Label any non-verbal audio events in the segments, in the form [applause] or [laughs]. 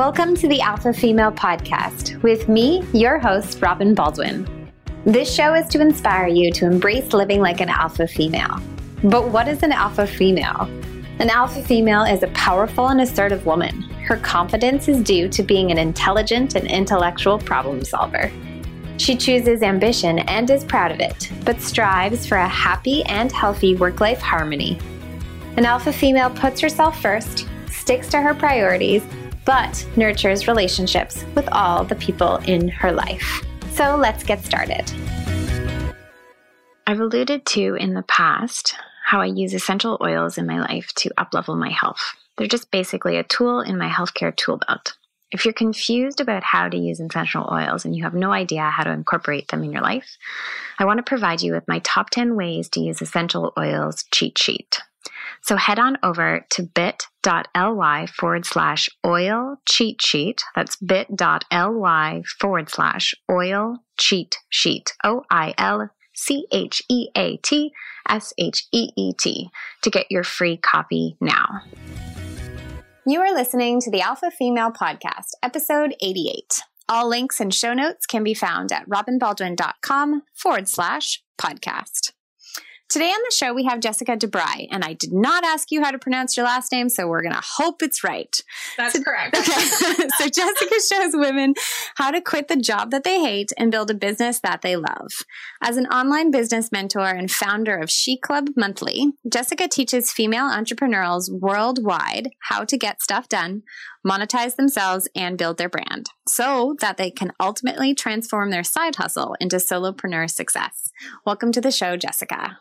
Welcome to the Alpha Female Podcast with me, your host, Robin Baldwin. This show is to inspire you to embrace living like an alpha female. But what is an alpha female? An alpha female is a powerful and assertive woman. Her confidence is due to being an intelligent and intellectual problem solver. She chooses ambition and is proud of it, but strives for a happy and healthy work life harmony. An alpha female puts herself first, sticks to her priorities, but nurtures relationships with all the people in her life. So let's get started. I've alluded to in the past how I use essential oils in my life to uplevel my health. They're just basically a tool in my healthcare tool belt. If you're confused about how to use essential oils and you have no idea how to incorporate them in your life, I want to provide you with my top 10 ways to use essential oils cheat sheet. So head on over to bit.ly forward slash oil cheat sheet. That's bit.ly forward slash oil cheat sheet. O I L C H E A T S H E E T to get your free copy now. You are listening to the Alpha Female Podcast, episode 88. All links and show notes can be found at robinbaldwin.com forward slash podcast. Today on the show, we have Jessica DeBry, and I did not ask you how to pronounce your last name, so we're going to hope it's right. That's so, correct. Okay. [laughs] so Jessica shows women how to quit the job that they hate and build a business that they love. As an online business mentor and founder of SHEclub Monthly, Jessica teaches female entrepreneurs worldwide how to get stuff done, monetize themselves, and build their brand so that they can ultimately transform their side hustle into solopreneur success. Welcome to the show, Jessica.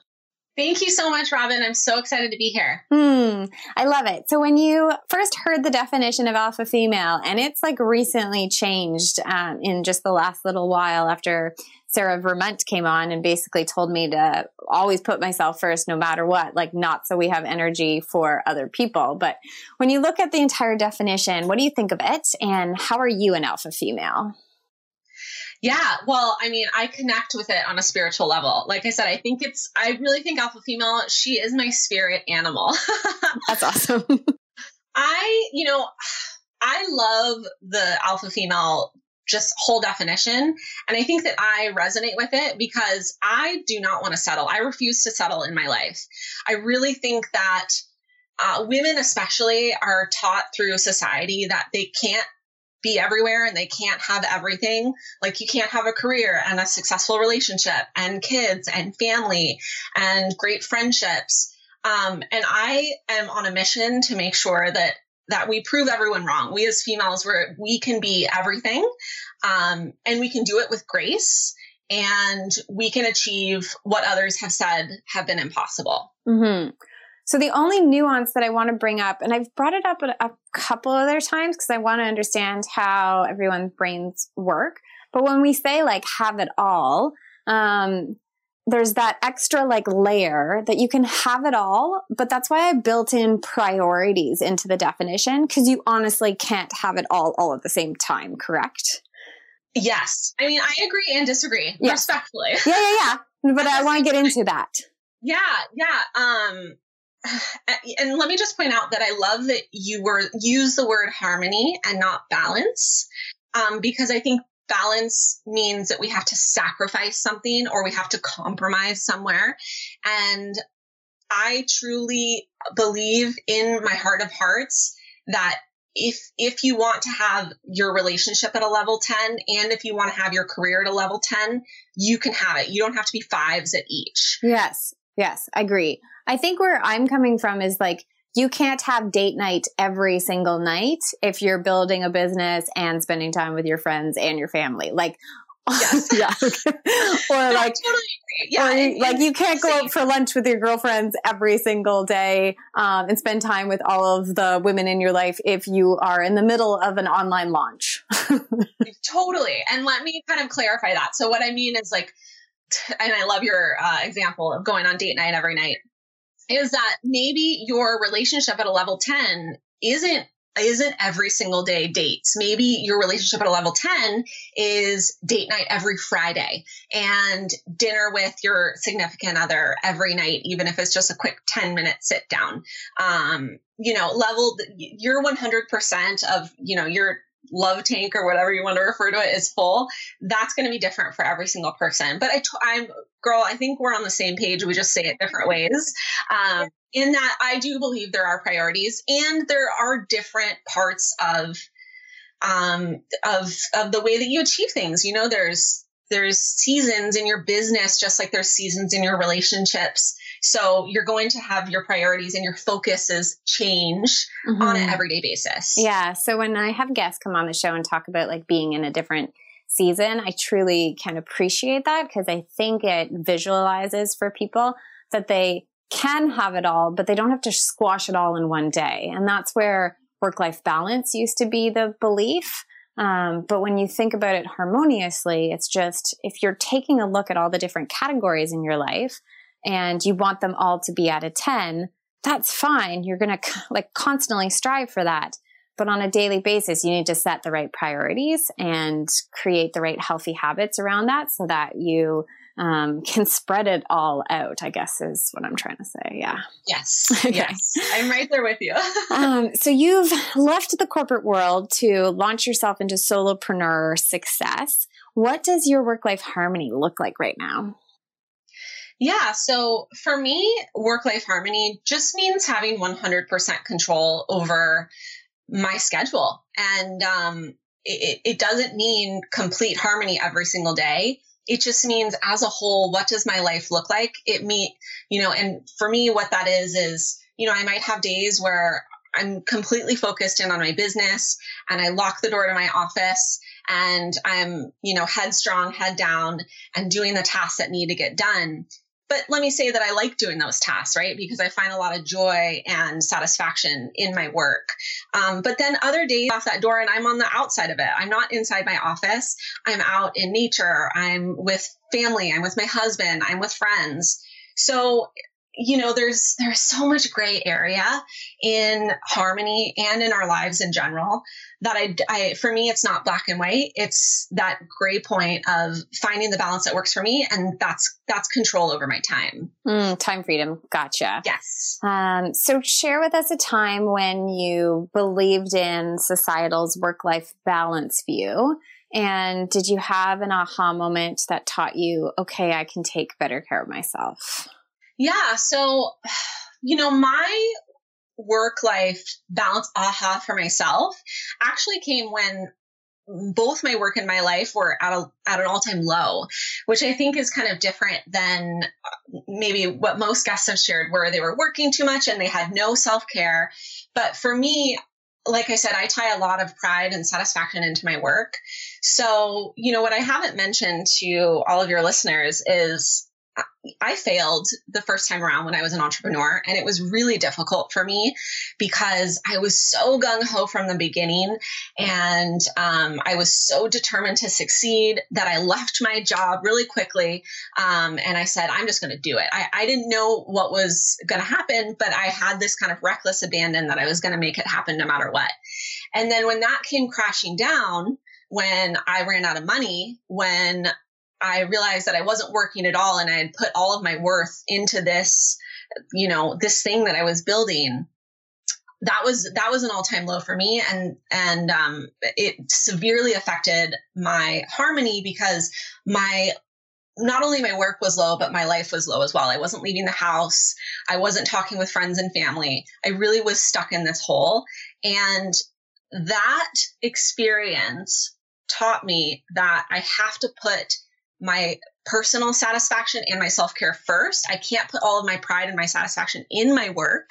Thank you so much, Robin. I'm so excited to be here. Hmm, I love it. So, when you first heard the definition of alpha female, and it's like recently changed um, in just the last little while after Sarah Vermont came on and basically told me to always put myself first no matter what, like not so we have energy for other people. But when you look at the entire definition, what do you think of it? And how are you an alpha female? Yeah, well, I mean, I connect with it on a spiritual level. Like I said, I think it's, I really think alpha female, she is my spirit animal. [laughs] That's awesome. I, you know, I love the alpha female just whole definition. And I think that I resonate with it because I do not want to settle. I refuse to settle in my life. I really think that uh, women, especially, are taught through society that they can't be everywhere and they can't have everything. Like you can't have a career and a successful relationship and kids and family and great friendships. Um, and I am on a mission to make sure that that we prove everyone wrong. We as females, where we can be everything, um, and we can do it with grace, and we can achieve what others have said have been impossible. Mm-hmm. So the only nuance that I want to bring up, and I've brought it up a, a couple other times because I want to understand how everyone's brains work. But when we say like have it all, um, there's that extra like layer that you can have it all, but that's why I built in priorities into the definition because you honestly can't have it all all at the same time, correct? Yes. I mean, I agree and disagree yes. respectfully. Yeah, yeah, yeah. But I [laughs] want to get into that. Yeah, yeah. Um [sighs] and let me just point out that I love that you were use the word harmony and not balance, um, because I think balance means that we have to sacrifice something or we have to compromise somewhere. And I truly believe in my heart of hearts that if if you want to have your relationship at a level 10 and if you want to have your career at a level 10 you can have it. You don't have to be fives at each. Yes yes i agree I think where I'm coming from is like, you can't have date night every single night if you're building a business and spending time with your friends and your family. Like, yes. [laughs] yeah. [laughs] or like, totally yeah, or you, like you can't go out for lunch with your girlfriends every single day um, and spend time with all of the women in your life if you are in the middle of an online launch. [laughs] totally. And let me kind of clarify that. So what I mean is like, [laughs] and I love your uh, example of going on date night every night is that maybe your relationship at a level 10 isn't isn't every single day dates. Maybe your relationship at a level 10 is date night every Friday and dinner with your significant other every night, even if it's just a quick 10 minute sit down. Um, you know, level, you're 100% of, you know, your love tank or whatever you want to refer to it is full, that's going to be different for every single person. But I, t- I'm girl, I think we're on the same page. We just say it different ways. Um, in that I do believe there are priorities and there are different parts of um, of of the way that you achieve things. You know, there's there's seasons in your business just like there's seasons in your relationships. So you're going to have your priorities and your focuses change mm-hmm. on an everyday basis. Yeah. So when I have guests come on the show and talk about like being in a different season, I truly can appreciate that because I think it visualizes for people that they can have it all, but they don't have to squash it all in one day. And that's where work life balance used to be the belief. Um, but when you think about it harmoniously, it's just if you're taking a look at all the different categories in your life and you want them all to be at a 10, that's fine. You're going to like constantly strive for that. But on a daily basis, you need to set the right priorities and create the right healthy habits around that so that you um, [laughs] can spread it all out, I guess is what I'm trying to say. Yeah. Yes. [laughs] okay. Yes. I'm right there with you. [laughs] um, so you've left the corporate world to launch yourself into solopreneur success. What does your work life harmony look like right now? Yeah. So for me, work life harmony just means having 100% control over my schedule. And um, it, it doesn't mean complete harmony every single day it just means as a whole, what does my life look like? It mean, you know, and for me, what that is, is, you know, I might have days where I'm completely focused in on my business and I lock the door to my office and I'm, you know, headstrong, head down and doing the tasks that need to get done but let me say that I like doing those tasks, right? Because I find a lot of joy and satisfaction in my work. Um, but then other days off that door and I'm on the outside of it. I'm not inside my office. I'm out in nature. I'm with family. I'm with my husband. I'm with friends. So you know there's there's so much gray area in harmony and in our lives in general that I, I for me it's not black and white. It's that gray point of finding the balance that works for me and that's that's control over my time. Mm, time freedom. Gotcha. Yes. Um, so share with us a time when you believed in societal's work-life balance view and did you have an aha moment that taught you okay i can take better care of myself yeah. So, [sighs] you know, my work life balance aha for myself actually came when both my work and my life were at a at an all-time low which i think is kind of different than uh, maybe what most guests have shared where they were working too much and they had no self-care but for me like i said i tie a lot of pride and satisfaction into my work so you know what i haven't mentioned to all of your listeners is I failed the first time around when I was an entrepreneur, and it was really difficult for me because I was so gung ho from the beginning, and um, I was so determined to succeed that I left my job really quickly, um, and I said, "I'm just going to do it." I, I didn't know what was going to happen, but I had this kind of reckless abandon that I was going to make it happen no matter what. And then when that came crashing down, when I ran out of money, when I realized that I wasn't working at all and I had put all of my worth into this, you know, this thing that I was building. That was that was an all-time low for me and and um, it severely affected my harmony because my not only my work was low, but my life was low as well. I wasn't leaving the house. I wasn't talking with friends and family. I really was stuck in this hole. And that experience taught me that I have to put my personal satisfaction and my self care first. I can't put all of my pride and my satisfaction in my work.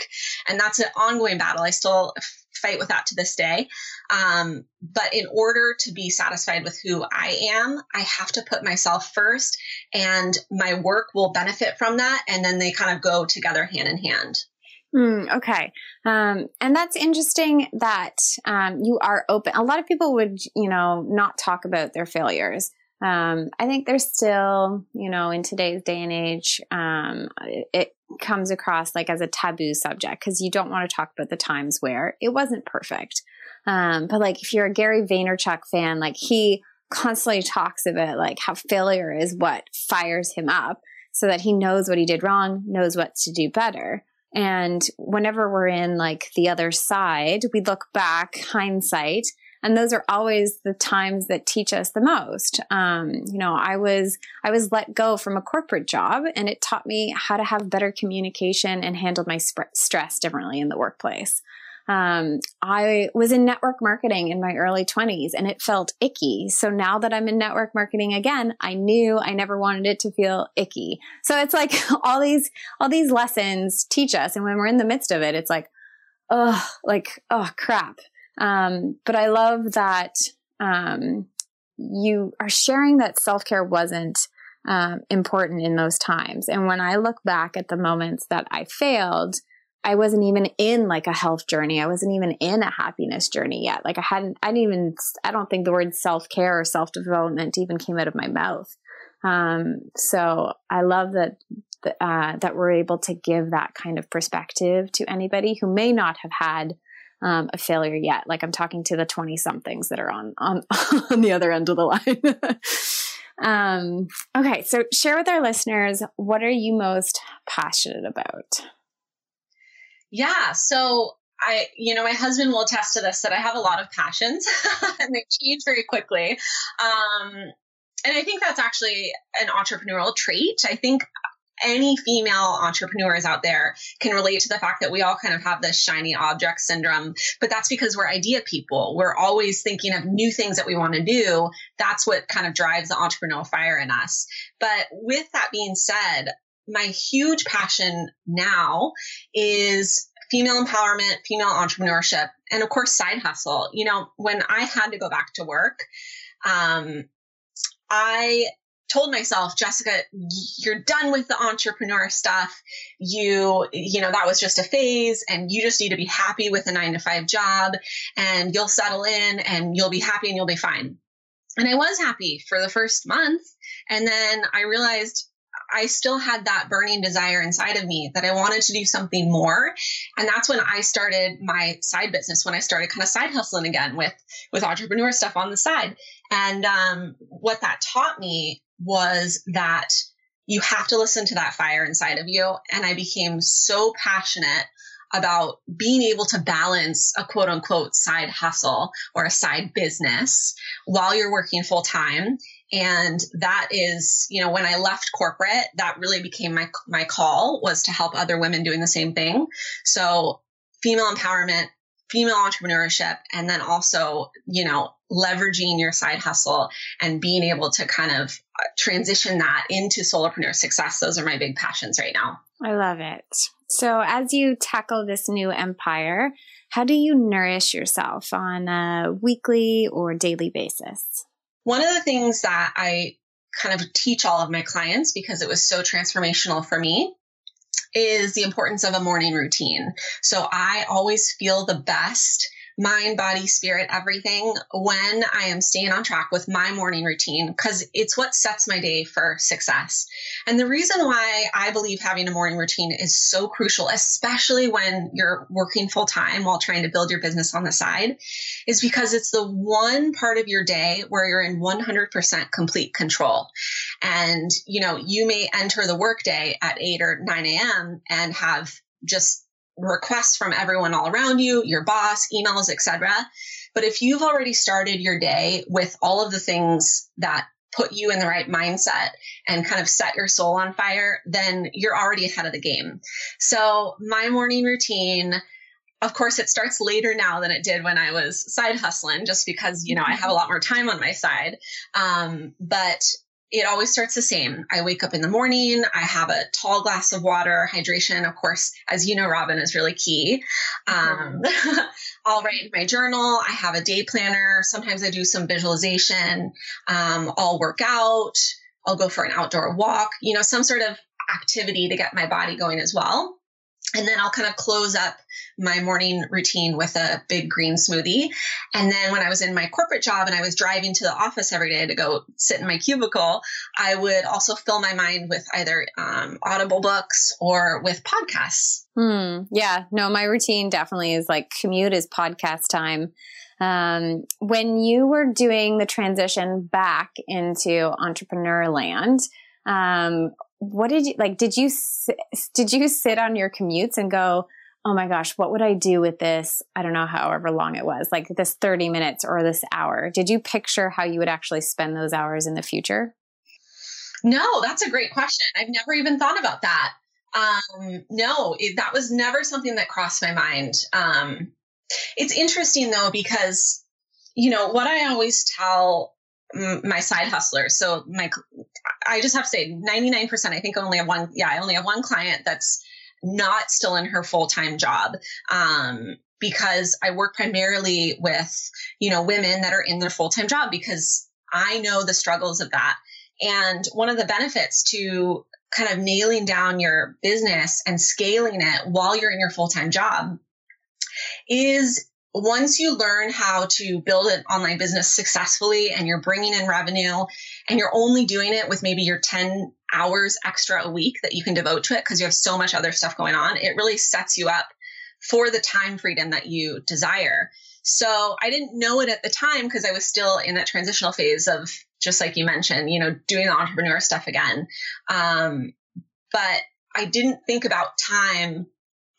And that's an ongoing battle. I still fight with that to this day. Um, but in order to be satisfied with who I am, I have to put myself first, and my work will benefit from that. And then they kind of go together hand in hand. Mm, okay. Um, and that's interesting that um, you are open. A lot of people would, you know, not talk about their failures um, I think there's still, you know, in today's day and age, um, it, comes across like as a taboo subject because you don't want to talk about the times where it wasn't perfect. Um, but like if you're a Gary Vaynerchuk fan, like he constantly talks about like how failure is what fires him up so that he knows what he did wrong, knows what to do better. And whenever we're in like the other side, we look back, hindsight, and those are always the times that teach us the most um, you know i was i was let go from a corporate job and it taught me how to have better communication and handle my sp- stress differently in the workplace um, I was in network marketing in my early 20s and it felt icky. So now that I'm in network marketing again, I knew I never wanted it to feel icky. So it's like [laughs] all these, all these lessons teach us. And when we're in the midst of it, it's like, oh, like, oh crap. Um, but I love that, um, you are sharing that self care wasn't, um, important in those times. And when I look back at the moments that I failed, I wasn't even in like a health journey. I wasn't even in a happiness journey yet. Like I hadn't, I didn't even, I don't think the word self care or self development even came out of my mouth. Um, so I love that, uh, that we're able to give that kind of perspective to anybody who may not have had um, a failure yet. Like I'm talking to the 20 somethings that are on, on, [laughs] on the other end of the line. [laughs] um, okay. So share with our listeners, what are you most passionate about? Yeah. So I, you know, my husband will attest to this that I have a lot of passions [laughs] and they change very quickly. Um, and I think that's actually an entrepreneurial trait. I think any female entrepreneurs out there can relate to the fact that we all kind of have this shiny object syndrome, but that's because we're idea people. We're always thinking of new things that we want to do. That's what kind of drives the entrepreneurial fire in us. But with that being said, my huge passion now is female empowerment, female entrepreneurship, and of course, side hustle. You know, when I had to go back to work, um, I told myself, Jessica, you're done with the entrepreneur stuff. You, you know, that was just a phase and you just need to be happy with a nine to five job and you'll settle in and you'll be happy and you'll be fine. And I was happy for the first month. And then I realized I still had that burning desire inside of me that I wanted to do something more. And that's when I started my side business, when I started kind of side hustling again with, with entrepreneur stuff on the side. And um, what that taught me was that you have to listen to that fire inside of you. And I became so passionate about being able to balance a quote unquote side hustle or a side business while you're working full time and that is you know when i left corporate that really became my my call was to help other women doing the same thing so female empowerment female entrepreneurship and then also you know leveraging your side hustle and being able to kind of uh, transition that into solopreneur success. Those are my big passions right now. I love it. So as you tackle this new empire how do you nourish yourself on a weekly or daily basis? One of the things that I kind of teach all of my clients because it was so transformational for me is the importance of a morning routine. So I always feel the best mind, body, spirit, everything when I am staying on track with my morning routine because it's what sets my day for success. And the reason why I believe having a morning routine is so crucial, especially when you're working full time while trying to build your business on the side, is because it's the one part of your day where you're in 100% complete control. And, you know, you may enter the workday at 8 or 9 a.m. and have just requests from everyone all around you, your boss, emails, etc. But if you've already started your day with all of the things that put you in the right mindset and kind of set your soul on fire, then you're already ahead of the game. So, my morning routine, of course, it starts later now than it did when I was side hustling, just because, you know, I have a lot more time on my side. Um, but it always starts the same. I wake up in the morning, I have a tall glass of water, hydration, of course, as you know, Robin, is really key. Um, [laughs] I'll write in my journal, I have a day planner. Sometimes I do some visualization. Um, I'll work out, I'll go for an outdoor walk, you know, some sort of activity to get my body going as well. And then I'll kind of close up my morning routine with a big green smoothie. And then when I was in my corporate job and I was driving to the office every day to go sit in my cubicle, I would also fill my mind with either um, audible books or with podcasts. Hmm. Yeah. No, my routine definitely is like commute is podcast time. Um, when you were doing the transition back into entrepreneur land, um, what did you like? Did you did you sit on your commutes and go? oh my gosh, what would I do with this? I don't know, however long it was, like this 30 minutes or this hour. Did you picture how you would actually spend those hours in the future? No, that's a great question. I've never even thought about that. Um, no, it, that was never something that crossed my mind. Um, it's interesting though, because, you know, what I always tell my side hustlers. So my, I just have to say 99%, I think only have one, yeah, I only have one client that's not still in her full-time job. Um, because I work primarily with, you know, women that are in their full-time job because I know the struggles of that. And one of the benefits to kind of nailing down your business and scaling it while you're in your full-time job is once you learn how to build an online business successfully and you're bringing in revenue and you're only doing it with maybe your 10 hours extra a week that you can devote to it because you have so much other stuff going on, it really sets you up for the time freedom that you desire. So I didn't know it at the time because I was still in that transitional phase of just like you mentioned, you know, doing the entrepreneur stuff again. Um, but I didn't think about time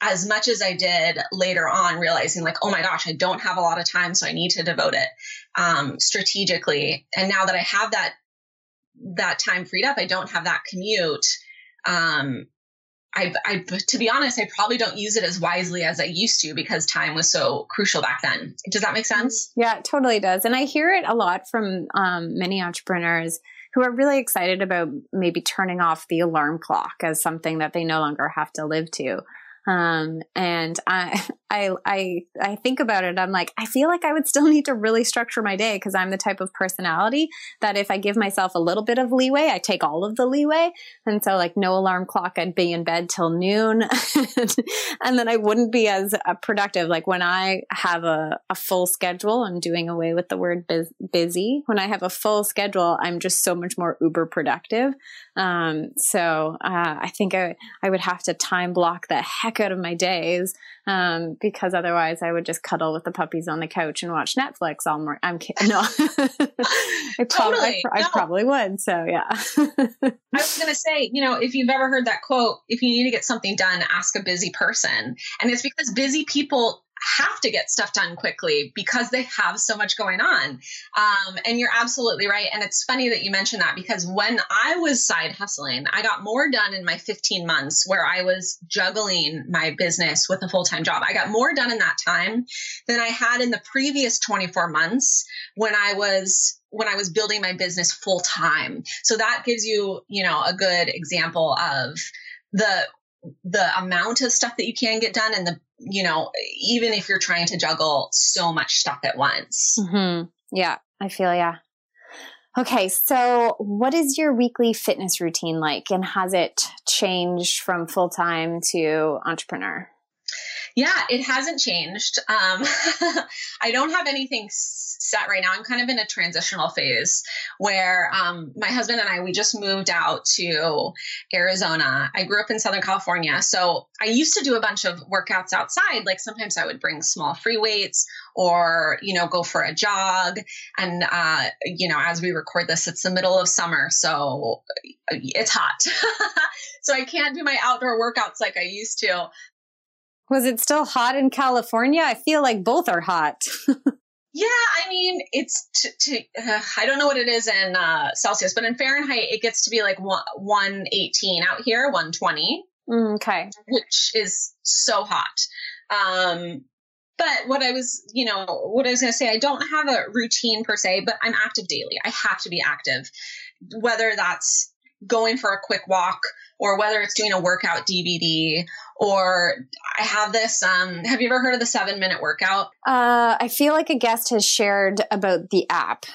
as much as I did later on, realizing like, oh my gosh, I don't have a lot of time, so I need to devote it um, strategically. And now that I have that that time freed up, I don't have that commute. Um, I, I, to be honest, I probably don't use it as wisely as I used to because time was so crucial back then. Does that make sense? Yeah, it totally does. And I hear it a lot from um, many entrepreneurs who are really excited about maybe turning off the alarm clock as something that they no longer have to live to. Um, and I, [laughs] I, I, I think about it. I'm like, I feel like I would still [laughs] need to really structure my day because I'm the type of personality that if I give myself a little bit of leeway, I take all of the leeway. And so, like, no alarm clock, I'd be in bed till noon, [laughs] and then I wouldn't be as uh, productive. Like when I have a, a full schedule, I'm doing away with the word biz- busy. When I have a full schedule, I'm just so much more uber productive. Um, so uh, I think I, I would have to time block the heck out of my days um, because otherwise I would just cuddle with the puppies on the couch and watch Netflix all morning. I'm kidding. No, [laughs] I, probably, I, I no. probably would. So yeah. [laughs] I was going to say, you know, if you've ever heard that quote, if you need to get something done, ask a busy person. And it's because busy people have to get stuff done quickly because they have so much going on. Um, and you're absolutely right. And it's funny that you mentioned that because when I was side hustling, I got more done in my 15 months where I was juggling my business with a full time job. I got more done in that time than I had in the previous 24 months when I was when I was building my business full time. So that gives you, you know, a good example of the the amount of stuff that you can get done and the you know even if you're trying to juggle so much stuff at once. Mm-hmm. yeah i feel yeah okay so what is your weekly fitness routine like and has it changed from full-time to entrepreneur yeah it hasn't changed um, [laughs] i don't have anything set right now. I'm kind of in a transitional phase where um, my husband and I, we just moved out to Arizona. I grew up in Southern California. So I used to do a bunch of workouts outside. Like sometimes I would bring small free weights or, you know, go for a jog. And, uh, you know, as we record this, it's the middle of summer. So it's hot. [laughs] so I can't do my outdoor workouts like I used to. Was it still hot in California? I feel like both are hot. [laughs] Yeah, I mean, it's to, to uh, I don't know what it is in uh, Celsius, but in Fahrenheit, it gets to be like one, 118 out here, 120. Mm, okay. Which is so hot. Um, but what I was, you know, what I was going to say, I don't have a routine per se, but I'm active daily. I have to be active, whether that's going for a quick walk or whether it's doing a workout DVD or I have this. Um, have you ever heard of the seven minute workout? Uh, I feel like a guest has shared about the app.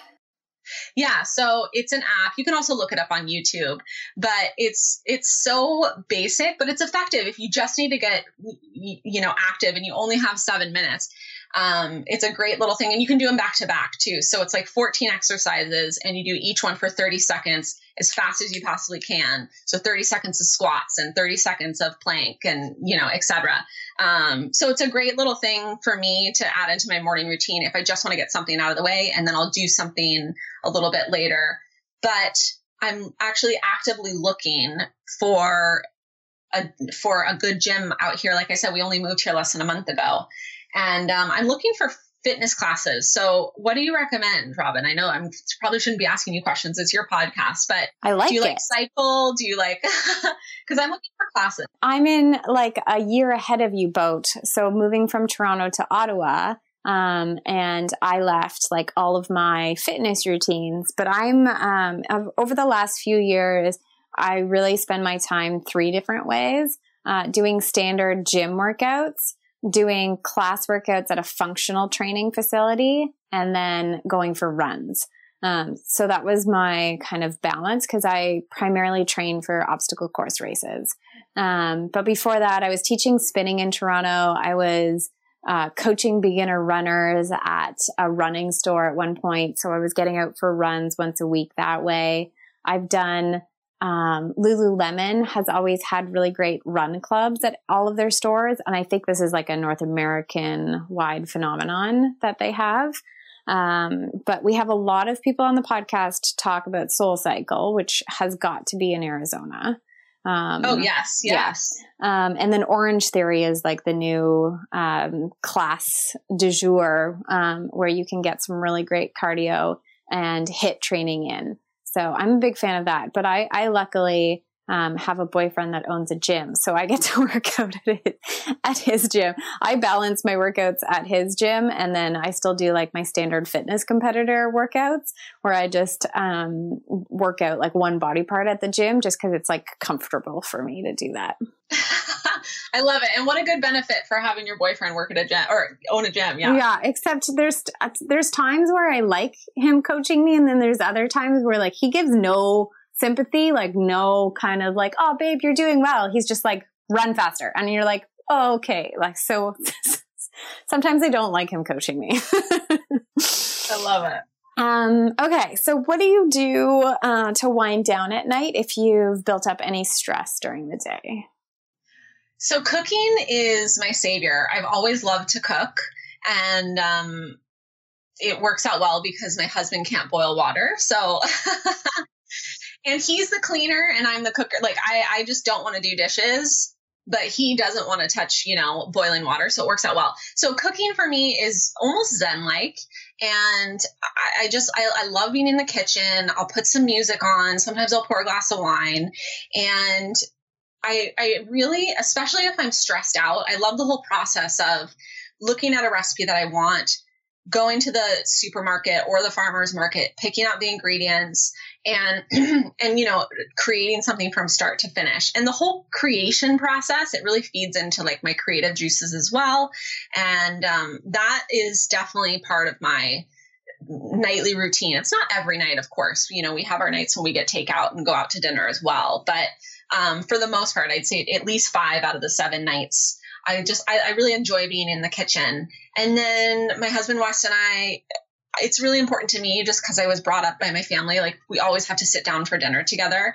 Yeah, so it's an app. You can also look it up on YouTube, but it's it's so basic, but it's effective if you just need to get you know active and you only have 7 minutes. Um, it's a great little thing, and you can do them back to back too. So it's like 14 exercises, and you do each one for 30 seconds as fast as you possibly can. So 30 seconds of squats and 30 seconds of plank, and you know, etc. Um, so it's a great little thing for me to add into my morning routine if I just want to get something out of the way, and then I'll do something a little bit later. But I'm actually actively looking for a for a good gym out here. Like I said, we only moved here less than a month ago, and um, I'm looking for fitness classes. So, what do you recommend, Robin? I know I'm probably shouldn't be asking you questions. It's your podcast, but I like. Do you it. like cycle? Do you like? [laughs] Because I'm looking for classes. I'm in like a year ahead of you boat. So moving from Toronto to Ottawa. Um, and I left like all of my fitness routines, but I'm, um, over the last few years, I really spend my time three different ways, uh, doing standard gym workouts, doing class workouts at a functional training facility and then going for runs. Um, so that was my kind of balance because I primarily train for obstacle course races. Um, but before that, I was teaching spinning in Toronto. I was uh, coaching beginner runners at a running store at one point. So I was getting out for runs once a week that way. I've done um, Lululemon has always had really great run clubs at all of their stores. And I think this is like a North American wide phenomenon that they have. Um, but we have a lot of people on the podcast talk about Soul Cycle, which has got to be in Arizona. Um, oh yes, yes. Yeah. Um, and then Orange Theory is like the new um, class du jour, um, where you can get some really great cardio and HIIT training in. So I'm a big fan of that. But I, I luckily um, have a boyfriend that owns a gym, so I get [laughs] to work out at his, at his gym. I balance my workouts at his gym, and then I still do like my standard fitness competitor workouts, where I just um, work out like one body part at the gym, just because it's like comfortable for me to do that. [laughs] I love it, and what a good benefit for having your boyfriend work at a gym or own a gym. Yeah, yeah. Except there's there's times where I like him coaching me, and then there's other times where like he gives no sympathy, like no kind of like, oh, babe, you're doing well. He's just like, run faster. And you're like, oh, okay. Like, so [laughs] sometimes I don't like him coaching me. [laughs] I love it. Um, okay. So what do you do uh, to wind down at night if you've built up any stress during the day? So cooking is my savior. I've always loved to cook and, um, it works out well because my husband can't boil water. So [laughs] and he's the cleaner and I'm the cooker. Like I, I just don't want to do dishes, but he doesn't want to touch, you know, boiling water. So it works out well. So cooking for me is almost zen like. And I, I just, I, I love being in the kitchen. I'll put some music on. Sometimes I'll pour a glass of wine and I, I really, especially if I'm stressed out, I love the whole process of looking at a recipe that I want, going to the supermarket or the farmer's market, picking out the ingredients, and [clears throat] and you know creating something from start to finish. And the whole creation process it really feeds into like my creative juices as well. And um, that is definitely part of my nightly routine. It's not every night of course. You know we have our nights when we get takeout and go out to dinner as well. But um, for the most part i'd say at least five out of the seven nights I just I, I, really enjoy being in the kitchen. And then my husband Wes and I it's really important to me just because I was brought up by my family. Like we always have to sit down for dinner together.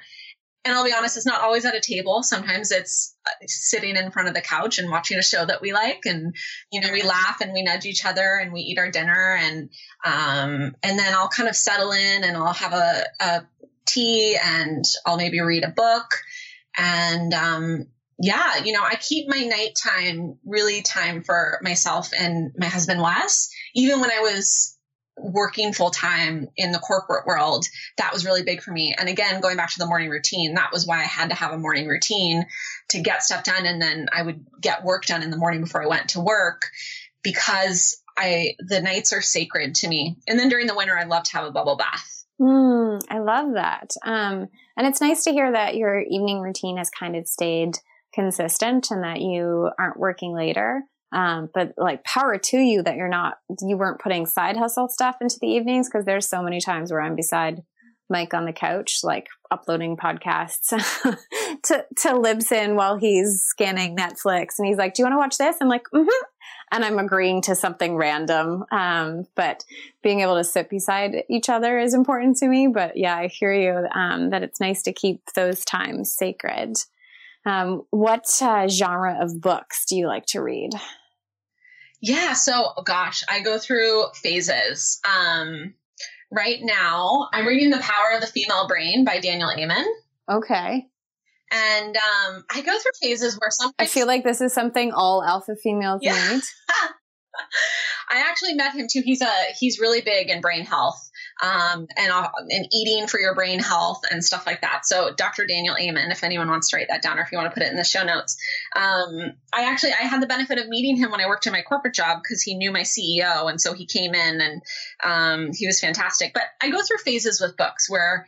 And I'll be honest, it's not always at a table. Sometimes it's uh, sitting in front of the couch and watching a show that we like. And, you know, we laugh and we nudge each other and we eat our dinner. And, um, and then I'll kind of settle in and I'll have a, a tea and I'll maybe read a book. And, um, yeah, you know, I keep my nighttime really time for myself and my husband Wes. Even when I was working full time in the corporate world, that was really big for me. And again, going back to the morning routine, that was why I had to have a morning routine to get stuff done. And then I would get work done in the morning before I went to work because I, the nights are sacred to me. And then during the winter, I love to have a bubble bath. Mm, I love that. Um, and it's nice to hear that your evening routine has kind of stayed consistent and that you aren't working later. Um, but like power to you that you're not, you weren't putting side hustle stuff into the evenings because there's so many times where I'm beside Mike on the couch, like uploading podcasts [laughs] to, to Libsyn while he's scanning Netflix. And he's like, do you want to watch this? I'm like, mm-hmm. And I'm agreeing to something random. Um, but being able to sit beside each other is important to me. But yeah, I hear you, um, that it's nice to keep those times sacred. Um, what uh, genre of books do you like to read? Yeah, so gosh, I go through phases. Um, right now, I'm reading The Power of the Female Brain by Daniel Amen. Okay. And um, I go through phases where sometimes I feel like this is something all alpha females yeah. need. [laughs] I actually met him too. He's a he's really big in brain health um, and uh, and eating for your brain health and stuff like that. So Dr. Daniel Amen, if anyone wants to write that down or if you want to put it in the show notes. Um, I actually I had the benefit of meeting him when I worked in my corporate job because he knew my CEO and so he came in and um, he was fantastic. But I go through phases with books where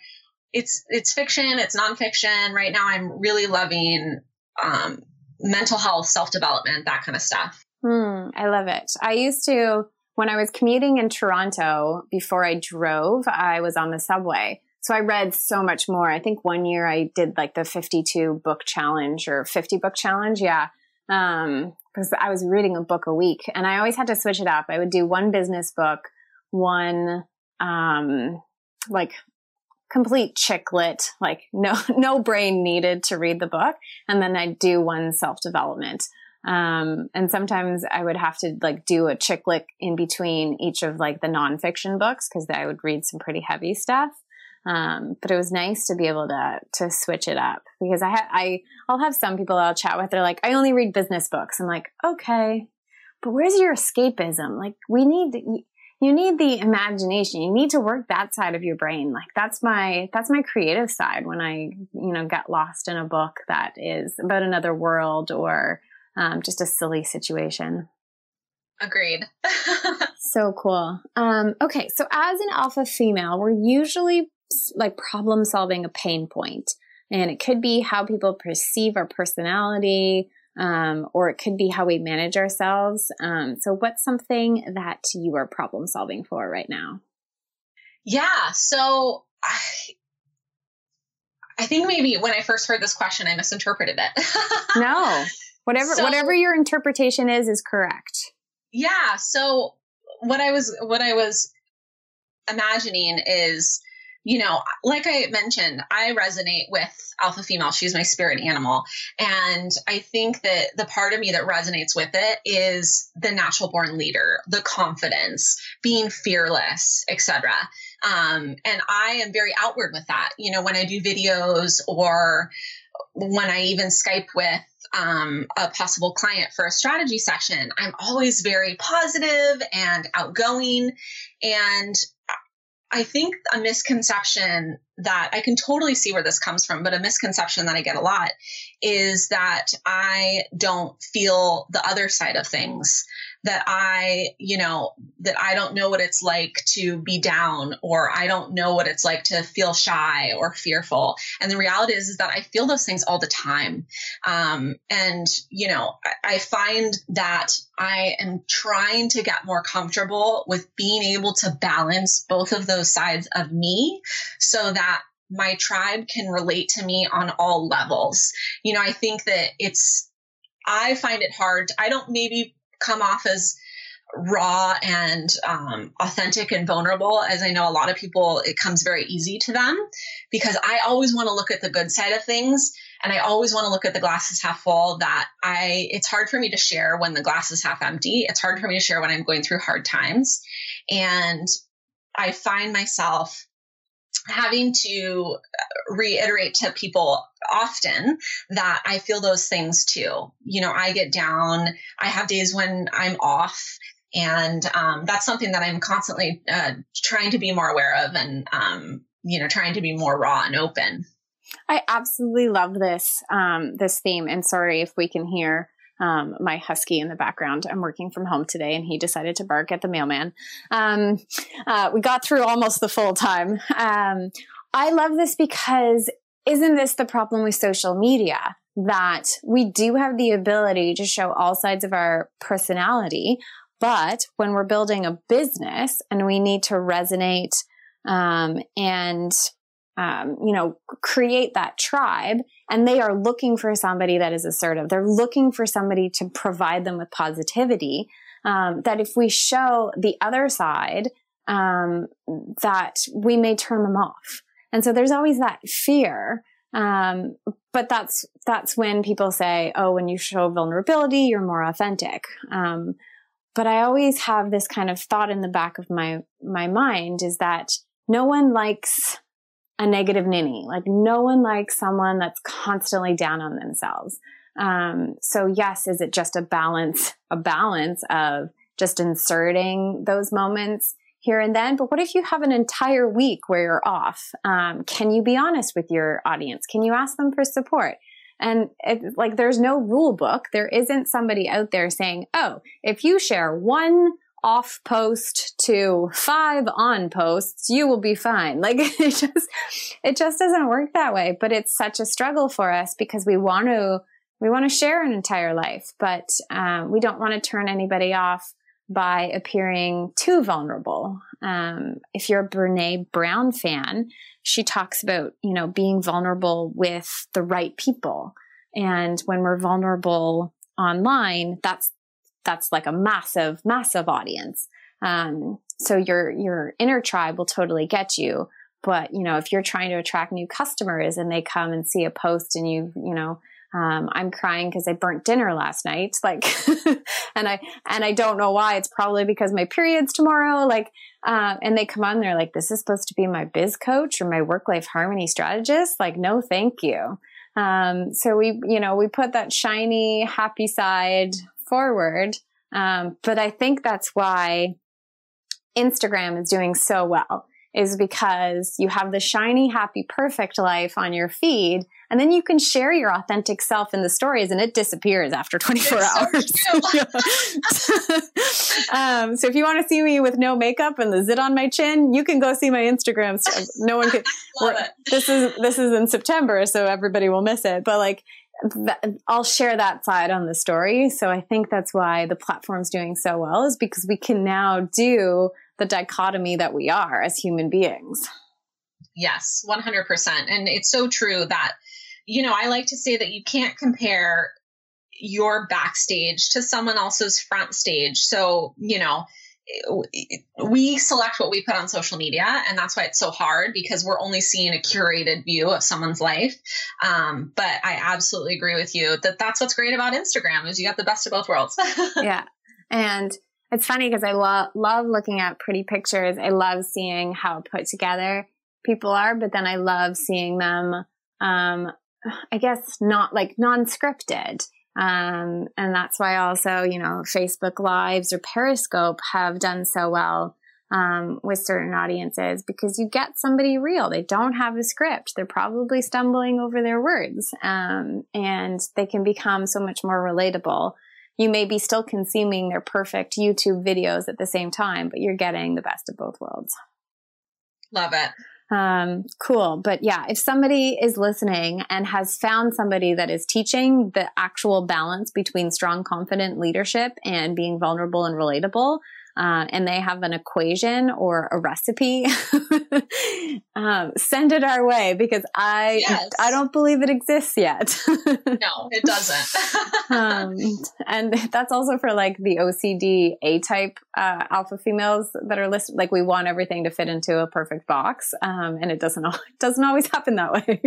it's it's fiction, it's nonfiction. Right now, I'm really loving um, mental health, self development, that kind of stuff. Hmm, I love it. I used to when I was commuting in Toronto before I drove. I was on the subway. So I read so much more. I think one year I did like the 52 book challenge or 50 book challenge. Yeah. Um, because I was reading a book a week and I always had to switch it up. I would do one business book, one, um, like complete chick lit, like no, [laughs] no brain needed to read the book. And then I'd do one self development. Um, and sometimes I would have to like do a chick lit in between each of like the nonfiction books because I would read some pretty heavy stuff. Um, but it was nice to be able to to switch it up because I ha- I I'll have some people I'll chat with. They're like, I only read business books. I'm like, okay, but where's your escapism? Like, we need you need the imagination. You need to work that side of your brain. Like that's my that's my creative side when I you know get lost in a book that is about another world or um, just a silly situation. Agreed. [laughs] so cool. Um, okay, so as an alpha female, we're usually like problem solving a pain point, and it could be how people perceive our personality um, or it could be how we manage ourselves. Um, so, what's something that you are problem solving for right now? Yeah, so I, I think maybe when I first heard this question, I misinterpreted it. [laughs] no, whatever so, whatever your interpretation is is correct. Yeah. So what I was what I was imagining is you know, like I mentioned, I resonate with alpha female. She's my spirit animal. And I think that the part of me that resonates with it is the natural born leader, the confidence, being fearless, etc. Um, and I am very outward with that. You know, when I do videos or when I even Skype with um, a possible client for a strategy session, I'm always very positive and outgoing. And I think a misconception that I can totally see where this comes from, but a misconception that I get a lot is that I don't feel the other side of things that I, you know, that I don't know what it's like to be down or I don't know what it's like to feel shy or fearful. And the reality is, is that I feel those things all the time. Um, and, you know, I, I find that I am trying to get more comfortable with being able to balance both of those sides of me so that my tribe can relate to me on all levels. You know, I think that it's, I find it hard. I don't maybe come off as raw and um, authentic and vulnerable as i know a lot of people it comes very easy to them. Because i always want to look at the good side of things and i always want to look at the glasses half full that i it's hard for me to share when the glass is half empty. It's hard for me to share when i'm going through hard times. And i find myself having to reiterate to people often that I feel those things too. You know, I get down, I have days when I'm off. And um, that's something that I'm constantly uh, trying to be more aware of and, um, you know, trying to be more raw and open. I absolutely love this um, this theme, and sorry if we can hear um, my husky in the background. I'm working from home today, and he decided to bark at the mailman. Um, uh, we got through almost the full time. Um, I love this because isn't this the problem with social media? That we do have the ability to show all sides of our personality, but when we're building a business and we need to resonate um, and um, you know, create that tribe and they are looking for somebody that is assertive. They're looking for somebody to provide them with positivity. Um, that if we show the other side, um, that we may turn them off. And so there's always that fear. Um, but that's, that's when people say, oh, when you show vulnerability, you're more authentic. Um, but I always have this kind of thought in the back of my, my mind is that no one likes a negative ninny. Like no one likes someone that's constantly down on themselves. Um, so yes, is it just a balance, a balance of just inserting those moments here and then? But what if you have an entire week where you're off? Um, can you be honest with your audience? Can you ask them for support? And like, there's no rule book. There isn't somebody out there saying, oh, if you share one off post to five on posts, you will be fine. Like [laughs] it just, it just doesn't work that way. But it's such a struggle for us because we want to, we want to share an entire life, but um, we don't want to turn anybody off by appearing too vulnerable. Um, if you're a Brene Brown fan, she talks about, you know, being vulnerable with the right people. And when we're vulnerable online, that's, that's like a massive, massive audience. Um, so your, your inner tribe will totally get you. But, you know, if you're trying to attract new customers and they come and see a post and you, you know, um, I'm crying because I burnt dinner last night. [laughs] Like, and I, and I don't know why. It's probably because my period's tomorrow. Like, uh, and they come on, they're like, this is supposed to be my biz coach or my work life harmony strategist. Like, no, thank you. Um, so we, you know, we put that shiny, happy side forward. Um, but I think that's why Instagram is doing so well is because you have the shiny, happy, perfect life on your feed. And then you can share your authentic self in the stories and it disappears after 24 it's [laughs] hours. [laughs] [laughs] um, so if you want to see me with no makeup and the zit on my chin, you can go see my Instagram. No one can. this is, this is in September, so everybody will miss it. But like, I'll share that side on the story. So I think that's why the platform's doing so well is because we can now do the dichotomy that we are as human beings. Yes, 100%. And it's so true that, you know, I like to say that you can't compare your backstage to someone else's front stage. So, you know, we select what we put on social media and that's why it's so hard because we're only seeing a curated view of someone's life um, but i absolutely agree with you that that's what's great about instagram is you got the best of both worlds [laughs] yeah and it's funny because I lo- love looking at pretty pictures. I love seeing how put together people are, but then I love seeing them, um, I guess not like non-scripted. Um, and that's why also, you know, Facebook Lives or Periscope have done so well um, with certain audiences because you get somebody real. They don't have a script. They're probably stumbling over their words, um, and they can become so much more relatable you may be still consuming their perfect YouTube videos at the same time, but you're getting the best of both worlds. Love it. Um, cool. But yeah, if somebody is listening and has found somebody that is teaching the actual balance between strong, confident leadership and being vulnerable and relatable, uh, and they have an equation or a recipe, [laughs] um, send it our way because I yes. I don't believe it exists yet. no, it doesn't. [laughs] [laughs] um, and that's also for like the OCD A type uh, alpha females that are listed. Like we want everything to fit into a perfect box, um, and it doesn't it doesn't always happen that way.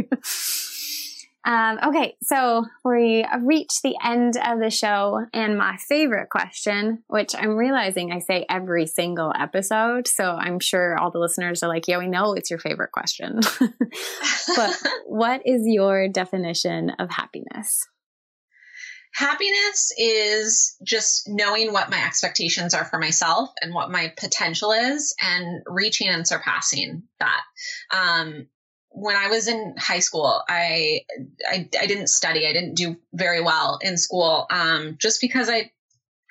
Um, okay, so we reached the end of the show, and my favorite question, which I'm realizing I say every single episode, so I'm sure all the listeners are like, "Yeah, we know it's your favorite question." [laughs] but [laughs] what is your definition of happiness? Happiness is just knowing what my expectations are for myself and what my potential is, and reaching and surpassing that. Um, when I was in high school, I, I, I didn't study. I didn't do very well in school, um, just because I,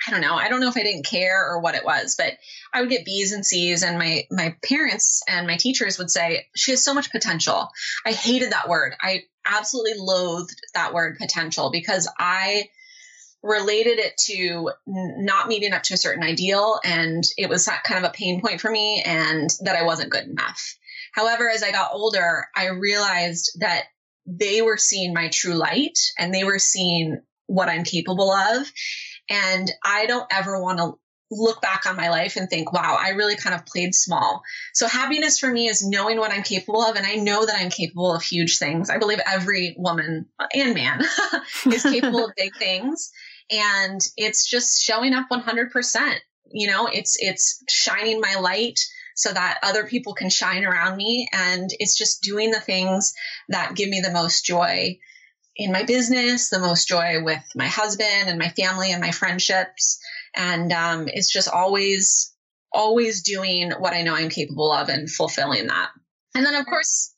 I don't know. I don't know if I didn't care or what it was, but I would get B's and C's, and my my parents and my teachers would say she has so much potential. I hated that word. I absolutely loathed that word potential because I related it to not meeting up to a certain ideal and it was kind of a pain point for me and that I wasn't good enough. However, as I got older, I realized that they were seeing my true light and they were seeing what I'm capable of. And I don't ever want to look back on my life and think, wow, I really kind of played small. So happiness for me is knowing what I'm capable of. And I know that I'm capable of huge things. I believe every woman and man [laughs] is capable of big things. And it's just showing up 100%. You know, it's, it's shining my light so that other people can shine around me. And it's just doing the things that give me the most joy in my business, the most joy with my husband and my family and my friendships. And um, it's just always, always doing what I know I'm capable of and fulfilling that. And then, of course,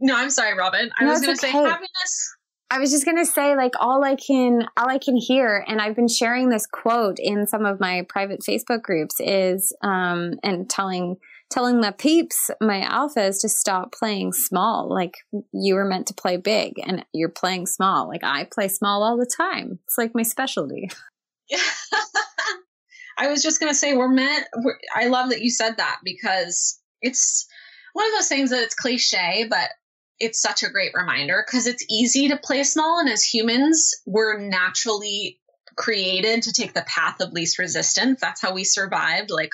no, I'm sorry, Robin. I No, was going to okay. say happiness. I was just gonna say, like, all I can, all I can hear, and I've been sharing this quote in some of my private Facebook groups, is, um, and telling, telling my peeps, my alphas, to stop playing small. Like, you were meant to play big, and you're playing small. Like, I play small all the time. It's like my specialty. Yeah. [laughs] [laughs] I was just going to say we're meant. We're, I love that you said that because it's one of those things that it's cliche, but it's such a great reminder because it's easy to play small. And as humans, we're naturally created to take the path of least resistance. That's how we survived like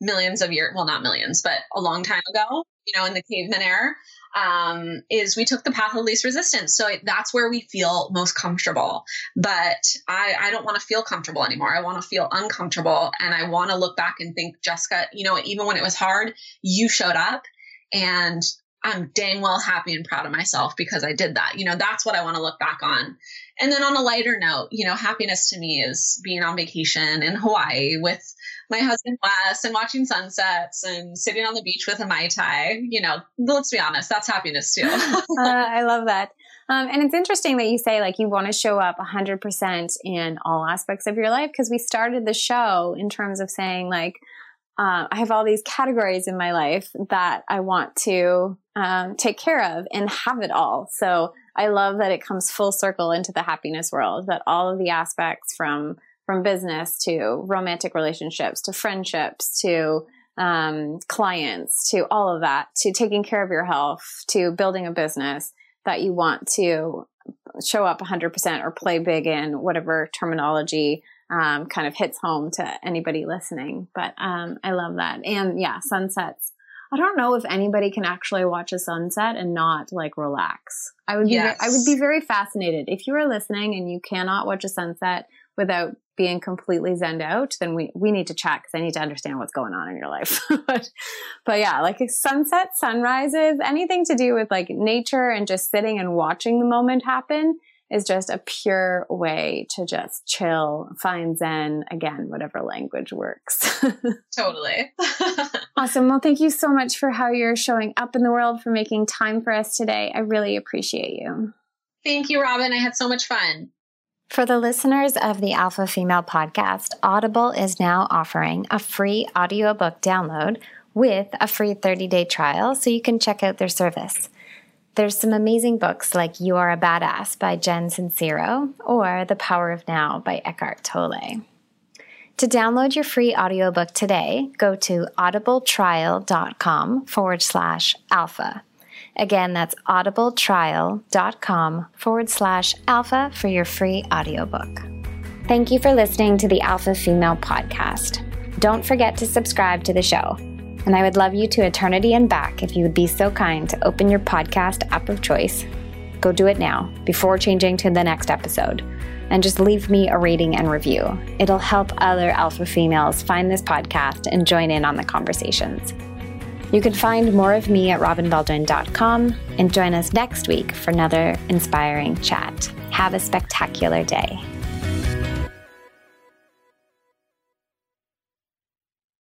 millions of years, well, not millions, but a long time ago, you know, in the caveman era, um, is we took the path of least resistance. So that's where we feel most comfortable. But I, I don't want to feel comfortable anymore. I want to feel uncomfortable. And I want to look back and think, Jessica, you know, even when it was hard, you showed up and I'm dang well happy and proud of myself because I did that. You know, that's what I want to look back on. And then on a lighter note, you know, happiness to me is being on vacation in Hawaii with my husband Wes and watching sunsets and sitting on the beach with a Mai Tai. You know, let's be honest, that's happiness too. [laughs] uh, I love that. Um, and it's interesting that you say like you want to show up 100% in all aspects of your life because we started the show in terms of saying like, uh, I have all these categories in my life that I want to um, take care of and have it all. So I love that it comes full circle into the happiness world. That all of the aspects from from business to romantic relationships to friendships to um, clients to all of that to taking care of your health to building a business that you want to show up 100% or play big in whatever terminology um, kind of hits home to anybody listening. But um, I love that. And yeah, sunsets. I don't know if anybody can actually watch a sunset and not like relax. I would be Yes. I would be very fascinated if you are listening and you cannot watch a sunset without being completely zened out. Then we we need to chat because I need to understand what's going on in your life. [laughs] but but yeah, like a sunset, sunrises, anything to do with like nature and just sitting and watching the moment happen is just a pure way to just chill, find zen again, whatever language works. [laughs] totally. [laughs] awesome. Well, thank you so much for how you're showing up in the world, for making time for us today. I really appreciate you. Thank you, Robin. I had so much fun. For the listeners of the Alpha Female podcast, Audible is now offering a free audiobook download with a free 30 day trial so you can check out their service. There's some amazing books like You Are a Badass by Jen Sincero or The Power of Now by Eckhart Tolle. To download your free audiobook today, go to audibletrial.com forward slash alpha. Again, that's audibletrial.com forward slash alpha for your free audiobook. Thank you for listening to the Alpha Female Podcast. Don't forget to subscribe to the show. And I would love you to eternity and back if you would be so kind to open your podcast app of choice. Go do it now before changing to the next episode. And just leave me a rating and review. It'll help other alpha females find this podcast and join in on the conversations. You can find more of me at robinbaldwin.com and join us next week for another inspiring chat. Have a spectacular day.